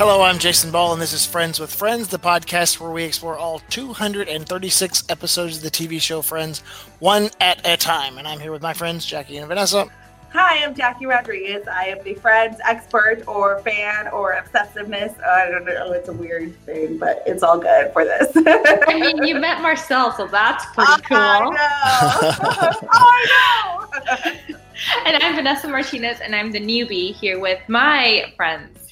Hello, I'm Jason Ball, and this is Friends with Friends, the podcast where we explore all 236 episodes of the TV show Friends, one at a time. And I'm here with my friends, Jackie and Vanessa. Hi, I'm Jackie Rodriguez. I am the Friends expert or fan or obsessiveness. I don't know. It's a weird thing, but it's all good for this. I mean, you met Marcel, so that's pretty cool. I know. I know. And I'm Vanessa Martinez, and I'm the newbie here with my friends.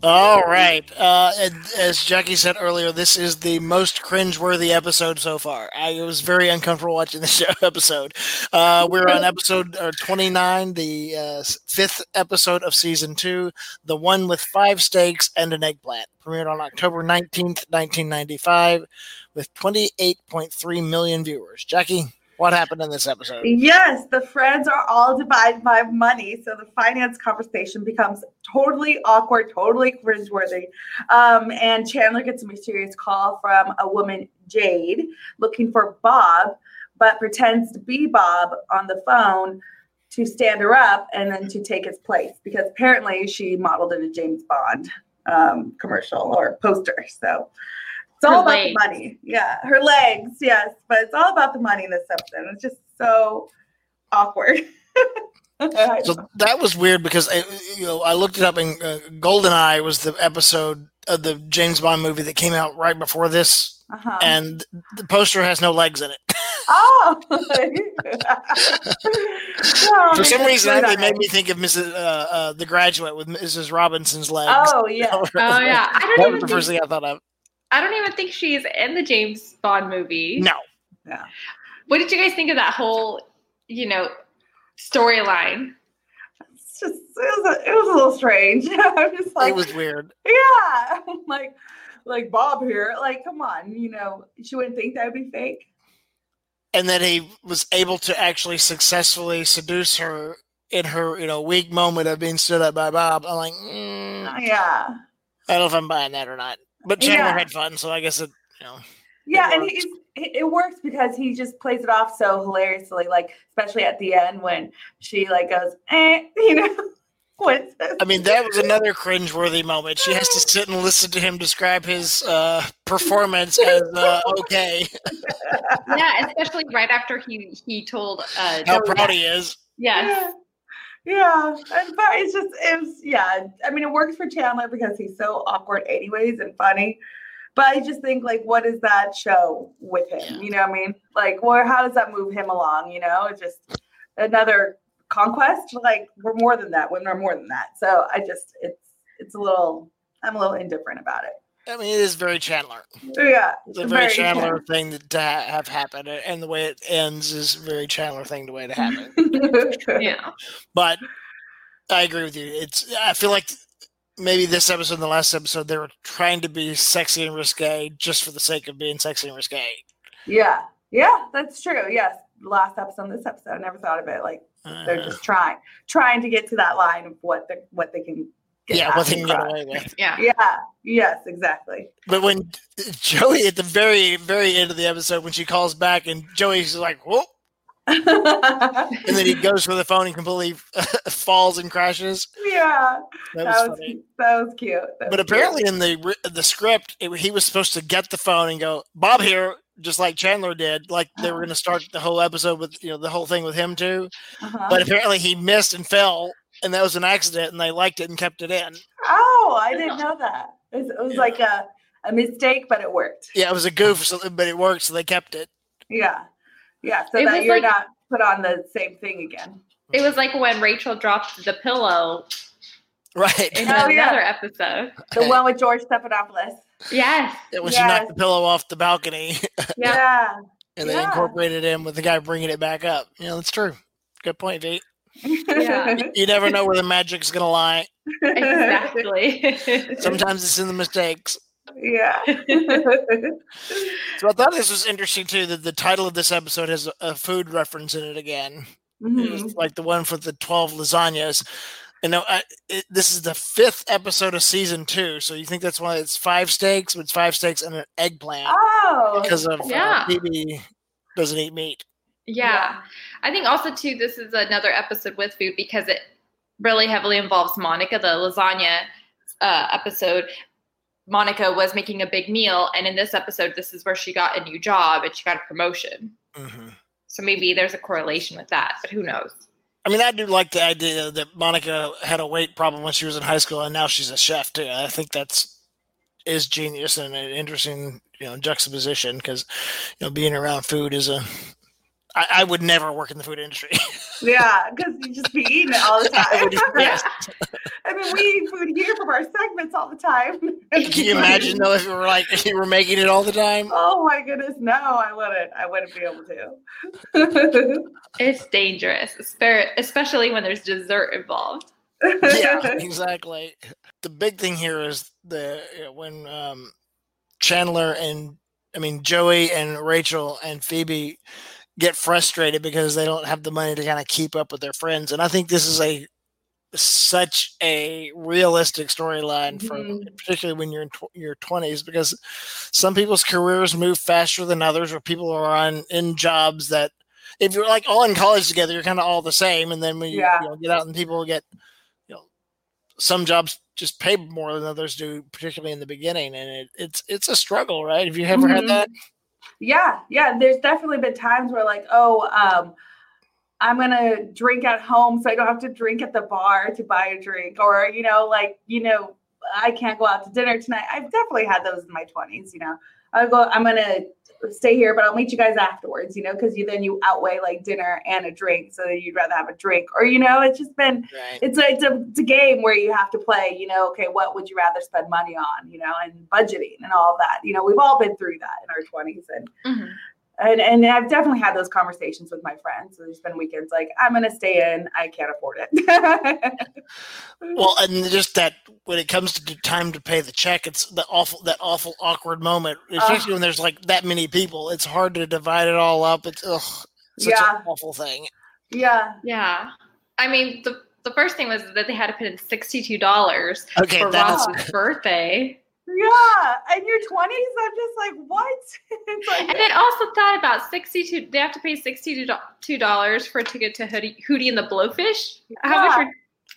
All right. Uh, as Jackie said earlier, this is the most cringeworthy episode so far. I was very uncomfortable watching this episode. Uh, we're on episode uh, 29, the uh, fifth episode of season two, the one with five steaks and an eggplant. Premiered on October 19th, 1995, with 28.3 million viewers. Jackie, what happened in this episode? Yes, the friends are all divided by money, so the finance conversation becomes totally awkward, totally cringeworthy. Um, and Chandler gets a mysterious call from a woman, Jade, looking for Bob, but pretends to be Bob on the phone to stand her up and then to take his place because apparently she modeled in a James Bond um, commercial or poster. So it's all about legs. the money. Yeah, her legs. Yes, but it's all about the money in this episode. It's just so awkward. So that was weird because I, you know I looked it up and uh, Goldeneye was the episode of the James Bond movie that came out right before this, uh-huh. and the poster has no legs in it. oh, Oh, For some reason, good it made me think of Mrs. Uh, uh, the Graduate with Mrs. Robinson's legs. Oh yeah. Oh yeah, I that don't was even the first thing I thought of. I don't even think she's in the James Bond movie. No, Yeah. What did you guys think of that whole, you know, storyline? It's just it was a, it was a little strange. I'm just like it was weird. yeah, like like Bob here. Like come on, you know she wouldn't think that would be fake. And then he was able to actually successfully seduce her in her, you know, weak moment of being stood up by Bob. I'm like, mm, Yeah. I don't know if I'm buying that or not. But Chandler Yeah. had fun, so I guess it, you know. Yeah, and works. he's, it it works because he just plays it off so hilariously, like especially at the end when she like goes, eh, you know, what's this? I mean, that was another cringeworthy moment. She has to sit and listen to him describe his uh, performance as uh, okay, Yeah, especially right after he he told uh how Joey proud that- he is. Yes. Yeah. And, but it's just it's yeah. I mean, it works for Chandler because he's so awkward, anyways, and funny. But I just think like, what does that show with him? Yeah. You know what I mean? Like, where how does that move him along? You know, it's just another conquest. Like, we're more than that. Women are more than that. So I just it's it's a little I'm a little indifferent about it. I mean, it is very Chandler. Yeah, It's a very, very Chandler thing that, to ha- have happened, and the way it ends is a very Chandler thing the way to happen. Yeah. But I agree with you. It's I feel like maybe this episode and the last episode they were trying to be sexy and risque just for the sake of being sexy and risque. yeah, yeah, that's true. Yes, last episode, this episode, I never thought of it. Like they're Uh, just trying, trying to get to that line of what they what they can. Get yeah, what past they get away with. Yeah. Yeah. Yes. Exactly. But when Joey at the very very end of the episode when she calls back and Joey's like whoop, and then he goes for the phone and completely falls and crashes. yeah, That was that was funny. that was cute. That But was cute. apparently in the the script, it, he was supposed to get the phone and go, "Bob here," just like Chandler did. Like they were going to start the whole episode with you know the whole thing with him too. Uh-huh. But apparently he missed and fell, and that was an accident, and they liked it and kept it in. oh, I didn't know that. It was, it was Yeah. like a a mistake, but it worked. Yeah, it was a goof, so, but it worked, so they kept it. Yeah. Yeah. So It that you're like- not put on the same thing again. It was like when Rachel dropped the pillow Right. in Oh, yeah. another episode. The one with George Stephanopoulos. Yes. when she knocked the pillow off the balcony, Yeah. Yeah. and they Yeah. incorporated in with the guy bringing it back up. You know, that's true. Good point, Pete. Yeah. You never know where the magic's going to lie. Exactly. Sometimes it's in the mistakes. yeah. So I thought this was interesting too. That the title of this episode has a, food reference in it again. Mhm. It's like the one for the twelve lasagnas. And now I, it, this is the fifth episode of season two. So you think that's why it's five steaks? But it's five steaks and an eggplant Oh. because of Yeah. uh, doesn't eat meat. Yeah. I think also too this is another episode with food because it really heavily involves Monica, the lasagna uh, episode. Monica was making a big meal, and in this episode, this is where she got a new job and she got a promotion. Mhm. So maybe there's a correlation with that, but who knows? I mean, I do like the idea that Monica had a weight problem when she was in high school, and now she's a chef too. I think that's is genius and an interesting, you know, juxtaposition because you know being around food is a. I, I would never work in the food industry. Yeah, because you just be eating it all the I time. would just- yes. I mean, we eat food here from our segments all the time. Can you imagine though if you were like if you were making it all the time? Oh my goodness, no, I wouldn't. I wouldn't be able to. It's dangerous, especially when there's dessert involved. yeah, exactly. The big thing here is the you know, when um, Chandler and I mean Joey and Rachel and Phoebe get frustrated because they don't have the money to kind of keep up with their friends, and I think this is a such a realistic storyline for Mhm. particularly when you're in tw- your 20s because some people's careers move faster than others or people are on in jobs that if you're like all in college together you're kind of all the same and then when you, Yeah. you know, get out and people get you know some jobs just pay more than others do particularly in the beginning and it, it's it's a struggle right have you ever had Mhm. that Yeah, yeah. There's definitely been times where like, oh, um, I'm gonna drink at home, so I don't have to drink at the bar to buy a drink, or you know, like, you know, I can't go out to dinner tonight. I've definitely had those in my 20s. You know, I go, I'm gonna stay here, but I'll meet you guys afterwards. You know, because you then you outweigh like dinner and a drink, so you'd rather have a drink, or you know, it's just been right it's a, it's a it's a game where you have to play you know okay what would you rather spend money on you know and budgeting and all that you know we've all been through that in our 20s and Mhm. And and i've definitely had those conversations with my friends. So there's been weekends like i'm gonna stay in. I can't afford it. Well and just that when it comes to time to pay the check it's the awful that awful awkward moment especially when there's like that many people. It's hard to divide it all up. It's ugh, such Yeah. an awful thing. Yeah. Yeah. I mean, the, the first thing was that they had to put in $62 okay for that's Ross's birthday. Yeah in your 20s i'm just like what it's like And then also thought about 62 they have to pay $62 for a ticket to Hootie, Hootie and the Blowfish. How much Yeah. were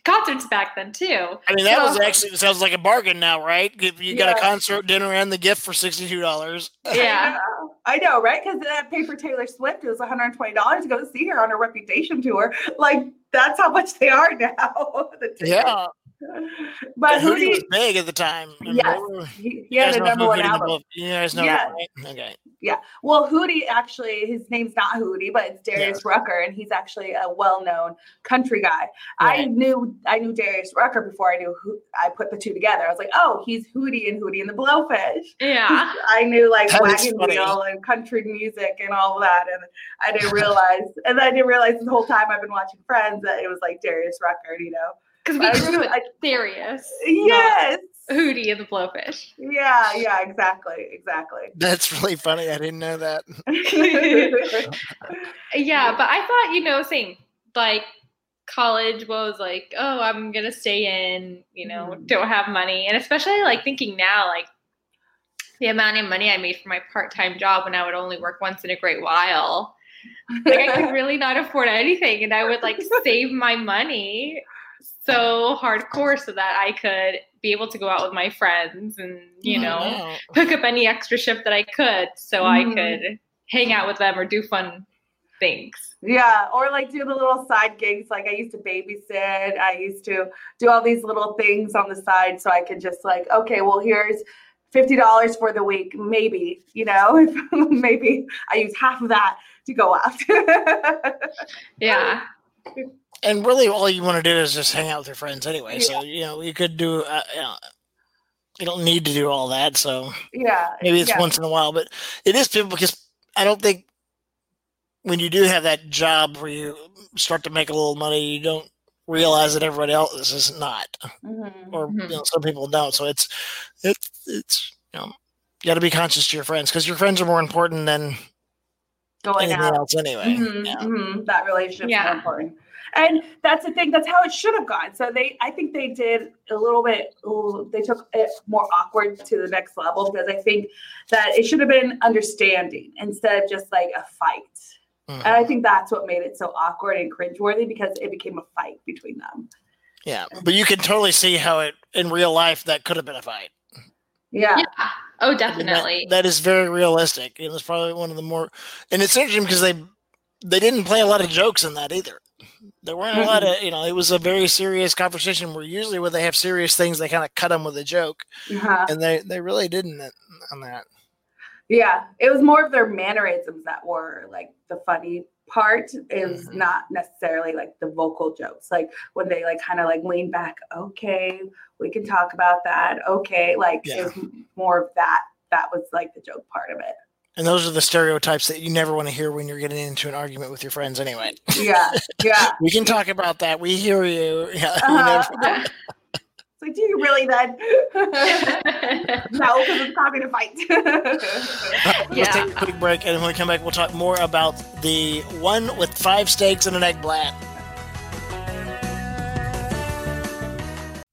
concerts back then, too? I mean, that was actually sounds like a bargain now, right? If you got a concert, dinner, and the gift for sixty-two dollars. Yeah. I know, I know right? Because that paid for Taylor Swift. It was $120 to go see her on her Reputation tour. Like, that's how much they are now. the. Yeah, But Hootie was big at the time. I mean, Yes. they were- he, he had a know number one Hootie album. Blow- You guys know, Yeah. right? Okay. Well, Hootie actually, his name's not Hootie, but it's Darius Rucker, and he's actually a well-known country guy. I knew I knew Darius Rucker before I knew who I put the two together. I was like, oh, he's Hootie and Hootie and the Blowfish. Yeah. I knew like That is wagon wheel and country music and all of that, and I didn't realize, and I didn't realize the whole time I've been watching Friends that it was like Darius Rucker, you know? Because we just- grew with I- Darius. Yes, not Hootie and the Blowfish. yeah, yeah, exactly, exactly. That's really funny. I didn't know that. Yeah, but I thought, you know, same. Like college was like, oh, I'm gonna stay in, you know, Mhm. don't have money. And especially like thinking now, like the amount of money I made for my part-time job when I would only work once in a great while. Like I could really not afford anything and I would like save my money so hardcore so that I could be able to go out with my friends and, you know, Wow. pick up any extra shift that I could so I Mhm. could hang out with them or do fun things. Yeah, or like do the little side gigs. Like I used to babysit. I used to do all these little things on the side so I could just like, okay, well, here's fifty dollars for the week. Maybe, you know, maybe I use half of that to go out. Yeah. And really, all you want to do is just hang out with your friends anyway. So you know, you could do. Uh, you, know, you don't need to do all that. So yeah. maybe it's yeah. once in a while, but it is people because I don't think when you do have that job where you start to make a little money, you don't realize that everybody else is not, Mhm. or Mhm. you know, some people don't. So it's it's it's you know you got to be conscious to your friends because your friends are more important than Going anything out. else anyway. Mhm, Yeah. mhm, That relationship is more important. And that's the thing. That's how it should have gone. So they, I think they did a little bit. They took it more awkward to the next level because I think that it should have been understanding instead of just like a fight. Mhm. And I think that's what made it so awkward and cringeworthy because it became a fight between them. Yeah, but you can totally see how it in real life that could have been a fight. Yeah. Yeah. Oh, I mean, that- definitely. that is very realistic. It was probably one of the more, and it's interesting because they they didn't play a lot of jokes in that either. There weren't a lot of, you know, it was a very serious conversation where usually when they have serious things, they kind of cut them with a joke, Uh-huh. and they they really didn't on that. Yeah, it was more of their mannerisms that were like the funny part is Mhm. not necessarily like the vocal jokes. Like when they like kind of like lean back, okay, we can talk about that. Okay, like Yeah. it was more of that. That was like the joke part of it. And those are the stereotypes that you never want to hear when you're getting into an argument with your friends. Anyway, Yeah, yeah. we can talk about that. We hear you. Yeah, you Uh-huh. never- Yeah. It's like, do you really then? no, because it's copy to fight. Let's take a quick break, and when we come back, we'll talk more about the one with five steaks and an eggplant.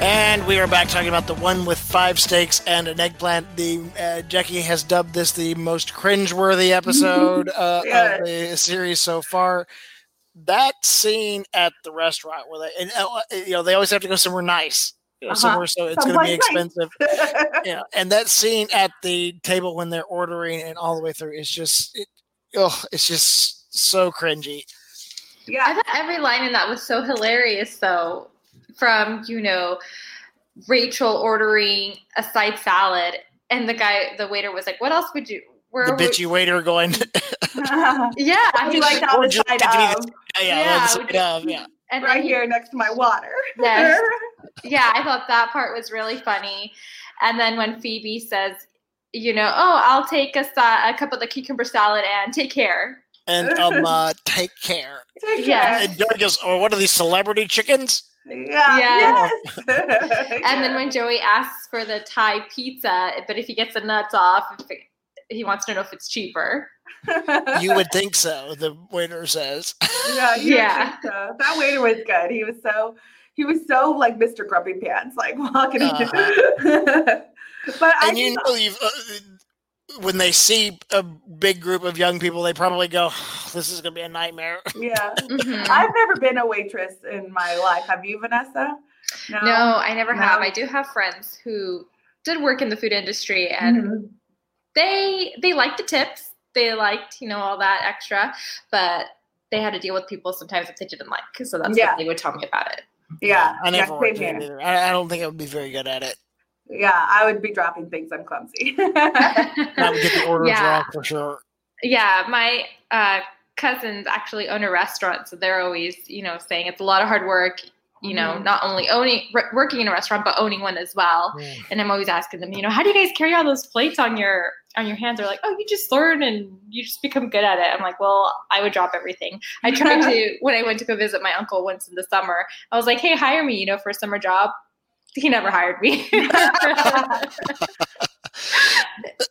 And we are back talking about the one with five steaks and an eggplant. The uh, Jackie has dubbed this the most cringeworthy episode uh, Yes. of the series so far. That scene at the restaurant where they, and, uh, you know, they always have to go somewhere nice, you know, Uh-huh. somewhere so it's going to be Someplace nice. expensive. Yeah, and that scene at the table when they're ordering and all the way through is just, it, oh, it's just so cringy. Yeah, I thought every line in that was so hilarious, though. From, you know, Rachel ordering a side salad, and the guy, the waiter was like, What else would you? Where The would-" bitchy waiter going, Yeah. I he- like on Or the just side give me of, yeah, yeah, Yeah, let's- we yeah, yeah. and right he- here next to my water. Yes. yeah, I thought that part was really funny. And then when Phoebe says, you know, oh, I'll take a, sa- a cup of the cucumber salad and take care. And um, uh, take care. Take Yeah. care. And Joey goes, "Or what are these celebrity chickens?" Yeah. Yeah. Yes. And then when Joey asks for the Thai pizza, but if he gets the nuts off, it- he wants to know if it's cheaper. You would think so. The waiter says. Yeah, Yeah. so. That waiter was good. He was so he was so like Mr. Grumpy Pants, like walking. but I and you just- know, you've, uh, when they see a big group of young people, they probably go, "This is going to be a nightmare." yeah, Mhm. I've never been a waitress in my life. Have you, Vanessa? no, I never have. I do have friends who did work in the food industry and Mhm. they they liked the tips. They liked, you know, all that extra, but they had to deal with people sometimes that they didn't like. So that's Yeah. what they would tell me about it. Yeah, I never yeah, worked it either. I, I don't think I would be very good at it. Yeah, I would be dropping things. I'm clumsy. I would get the orders Yeah. wrong for sure. Yeah, my uh, cousins actually own a restaurant, so they're always, you know, saying it's a lot of hard work. You know, Mhm. not only owning r- working in a restaurant, but owning one as well. Mm. And I'm always asking them, you know, how do you guys carry all those plates on your on your hands? They're like, oh, you just learn and you just become good at it. I'm like, well, I would drop everything. I tried to when I went to go visit my uncle once in the summer. I was like, hey, hire me, you know, for a summer job. He never hired me.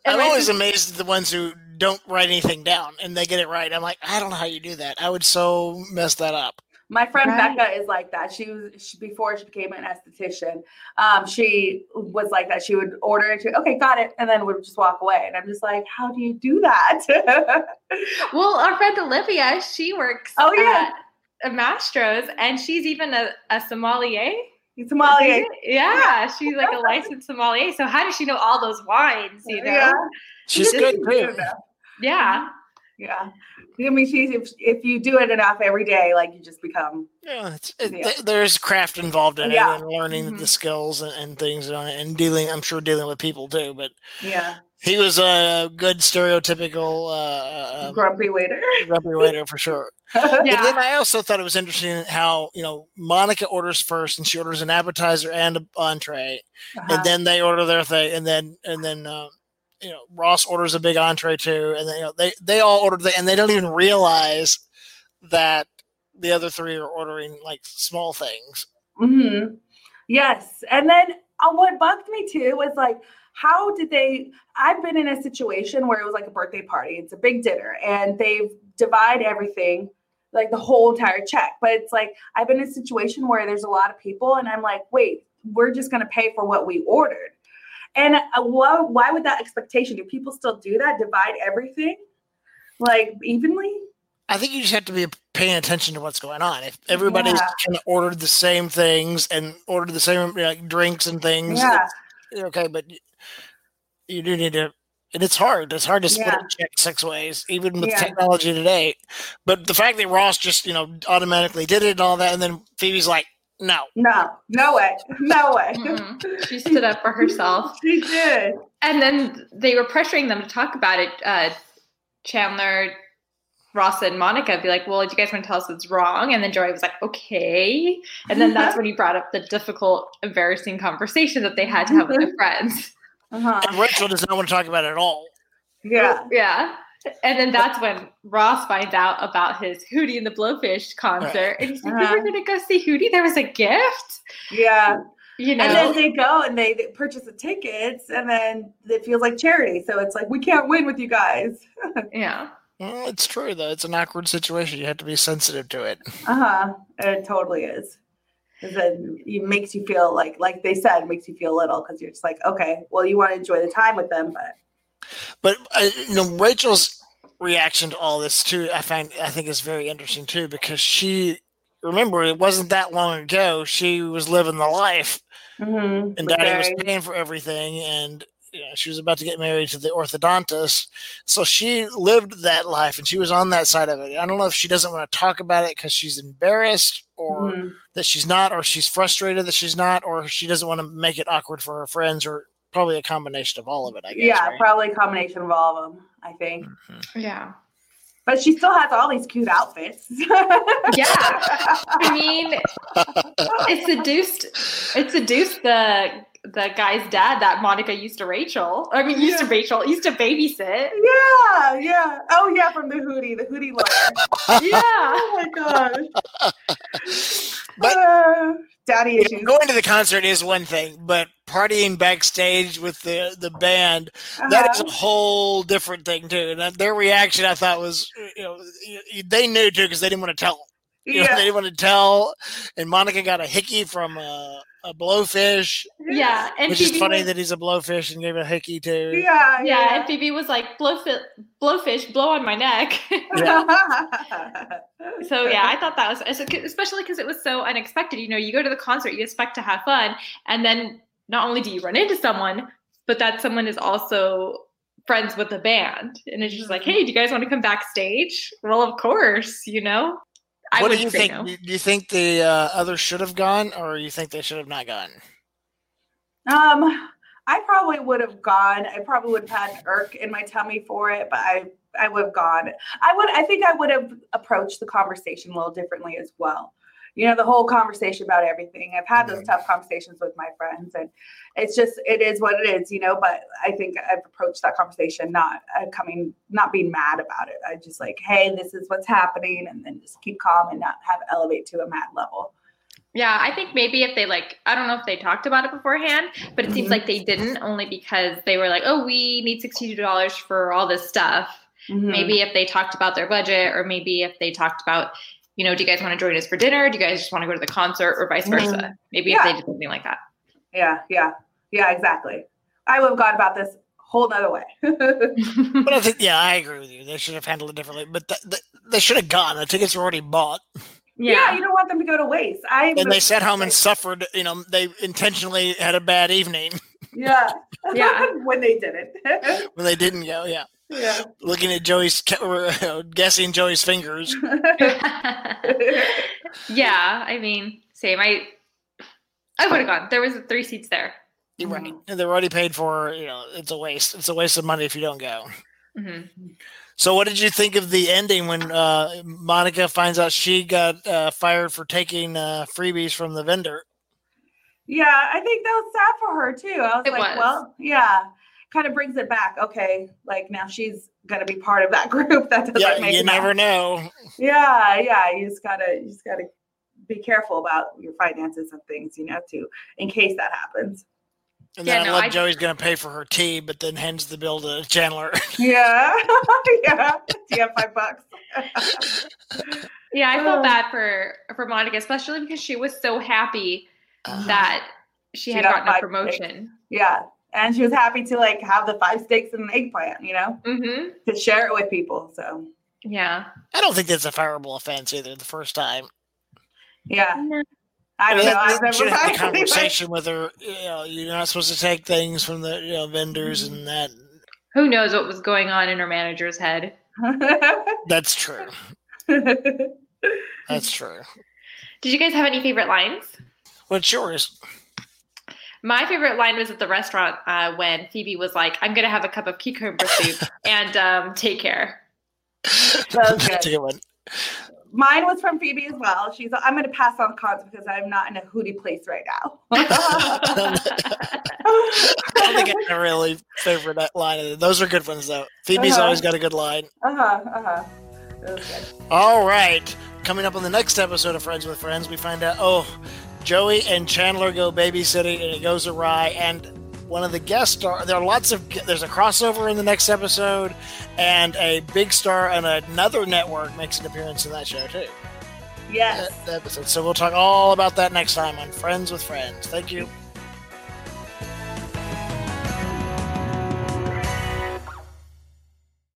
I'm always amazed at the ones who don't write anything down and they get it right. I'm like, I don't know how you do that. I would so mess that up. My friend Right. Becca is like that. She was she, before she became an esthetician. Um, she was like that. She would order it. To, okay, got it, and then would just walk away. And I'm just like, how do you do that? Well, our friend Olivia, she works Oh, yeah. at Mastro's and she's even a, a sommelier. Somalia. Yeah, she's like a licensed sommelier. So how does she know all those wines, you know? Yeah. She's She's good good too. Yeah. Yeah. I mean, she's if if you do it enough every day, like you just become. Yeah, it's, it, Yeah. th- there's craft involved in Yeah. it and learning Mhm. the skills and, and things on it and dealing. I'm sure dealing with people too. But Yeah. He was a good stereotypical uh, um, Grumpy waiter. grumpy waiter for sure. Yeah. And then I also thought it was interesting how you know Monica orders first and she orders an appetizer and an entree, Uh-huh. and then they order their thing, and then and then uh, you know Ross orders a big entree too, and then you know they they all order the and they don't even realize that the other three are ordering like small things. hmm Yes. And then uh, what bugged me too was like, how did they? I've been in a situation where it was like a birthday party, it's a big dinner, and they've divide everything, like the whole entire check. But it's like, I've been in a situation where there's a lot of people, and I'm like, wait, we're just going to pay for what we ordered. And uh, why, why would that expectation? Do people still do that? Divide everything like evenly? I think you just have to be paying attention to what's going on. If everybody's Yeah. kind of ordered the same things and ordered the same like drinks and things, Yeah. okay, but you, you do need to. And it's hard. It's hard to split Yeah. a check six ways, even with Yeah. technology today. But the fact that Ross just you know automatically did it and all that, and then Phoebe's like, "No, No, no way. No way. Mm-mm. She stood up for herself. she did. And then they were pressuring them to talk about it. Uh, Chandler, Ross, and Monica be like, "Well, do you guys want to tell us what's wrong?" And then Joey was like, "Okay." And then that's when he brought up the difficult, embarrassing conversation that they had to have with their friends. Uh-huh. And Rachel does not want to talk about it at all. Yeah. Yeah. And then that's when Ross finds out about his Hootie and the Blowfish concert. And he's like, Uh-huh. We were going to go see Hootie. There was a gift. Yeah. You know? And then they go and they, they purchase the tickets and then it feels like charity. So it's like, we can't win with you guys. yeah. Well, it's true though. It's an awkward situation. You have to be sensitive to it. Uh huh. It totally is. Because then it makes you feel like, like they said, makes you feel little because you're just like, okay, well, you want to enjoy the time with them, but But uh, you know, Rachel's reaction to all this too, I find I think is very interesting too because she remember it wasn't that long ago she was living the life mm-hmm. and Daddy was paying for everything and. You know, she was about to get married to the orthodontist, so she lived that life and she was on that side of it. I don't know if she doesn't want to talk about it because she's embarrassed, or Mm-hmm. that she's not, or she's frustrated that she's not, or she doesn't want to make it awkward for her friends, or probably a combination of all of it. I guess. yeah, right? probably a combination of all of them, I think. Mhm. Yeah. But she still has all these cute outfits. Yeah. I mean, it seduced it seduced the the guy's dad that Monica used to Rachel. I mean, used to Rachel, used to babysit. Yeah, yeah. Oh, yeah, from the Hootie, the Hootie lawyer. Yeah. oh my gosh. But- Uh, daddy You know, issues. going to the concert is one thing, but partying backstage with the the band that is Uh-huh. a whole different thing too. And their reaction, I thought, was you know y- y- they knew too because they didn't want to tell. You know, yeah. they didn't want to tell. And Monica got a hickey from a, a blowfish, Yeah. And which is funny was- that he's a blowfish and gave a hickey too. Yeah, yeah, and Phoebe was like, blowfish, blowfish, blow on my neck. so yeah, I thought that was especially because it was so unexpected. You know, you go to the concert, you expect to have fun, and then not only do you run into someone, but that someone is also friends with the band, and it's just like, mm-hmm. hey, do you guys want to come backstage? Well, of course, you know. I what do you think? no. Do you think the uh, others should have gone, or you think they should have not gone? Um, I probably would have gone. I probably would have had an irk in my tummy for it, but I I would have gone. I would. I think I would have approached the conversation a little differently as well. You know, the whole conversation about everything. I've had those tough conversations with my friends, and it's just it is what it is. You know, but I think I've approached that conversation not uh, coming, not being mad about it. I just like, hey, this is what's happening, and then just keep calm and not have elevate to a mad level. Yeah, I think maybe if they like, I don't know if they talked about it beforehand, but it seems Mhm. like they didn't only because they were like, oh, we need $62 for all this stuff. Mhm. Maybe if they talked about their budget, or maybe if they talked about, you know, do you guys want to join us for dinner? Do you guys just want to go to the concert, or vice versa? Mhm. Maybe Yeah. if they did something like that. Yeah, yeah, yeah, exactly. I would have gone about this whole nother way. But I think, yeah, I agree with you. They should have handled it differently. But th- th- they should have gone. The tickets were already bought, yeah. you don't want them to go to waste. I and they sat home and suffered. You know, they intentionally had a bad evening yeah, Yeah. when they did it. when they didn't go. Yeah, yeah. looking at Joey's, ca- or, uh, guessing Joey's fingers. yeah, I mean, same. I I would have gone. There was three seats there. You're right. Mhm. And they're already paid for. You know, it's a waste. It's a waste of money if you don't go. hmm So, what did you think of the ending when uh, Monica finds out she got uh, fired for taking uh, freebies from the vendor? Yeah, I think that was sad for her too. I was It like, was. well, yeah. Kind of brings it back. Okay, like now she's gonna be part of that group. That doesn't Yeah, make you sense. never know. Yeah, yeah. You just gotta you just gotta be careful about your finances and things, you know, too, in case that happens. And Yeah, then I no, love I- Joey's going to pay for her tea, but then hands the bill to Chandler. Yeah, yeah. Do you have five bucks? Yeah, I felt uh. bad for for Monica, especially because she was so happy uh-huh. that she, She had got gotten a five promotion. yeah, and she was happy to like have the five steaks and an eggplant, you know, Mm-hmm. to share it with people. So Yeah. I don't think that's a fireable offense either. The first time, yeah, No. I don't mean, know. I've you never should have tried a conversation with her. You know, you're not supposed to take things from the you know vendors Mm-hmm. and that. Who knows what was going on in her manager's head? That's true. That's true. Did you guys have any favorite lines? What's yours? My favorite line was at the restaurant uh, when Phoebe was like, "I'm gonna have a cup of cucumber soup and um, take care." was That's good. a good one. Mine was from Phoebe as well. She's. I'm going to pass on the cards because I'm not in a hootie place right now. I don't think I have a really favorite line. Those are good ones though. Phoebe's Uh-huh. always got a good line. Uh huh. Uh huh. It was good. All right. Coming up on the next episode of Friends with Friends, we find out oh, Joey and Chandler go babysitting and it goes awry. And one of the guest star, there are lots of, there's a crossover in the next episode, and a big star on another network makes an appearance in that show too. Yes. That episode. So we'll talk all about that next time on Friends with Friends. Thank you.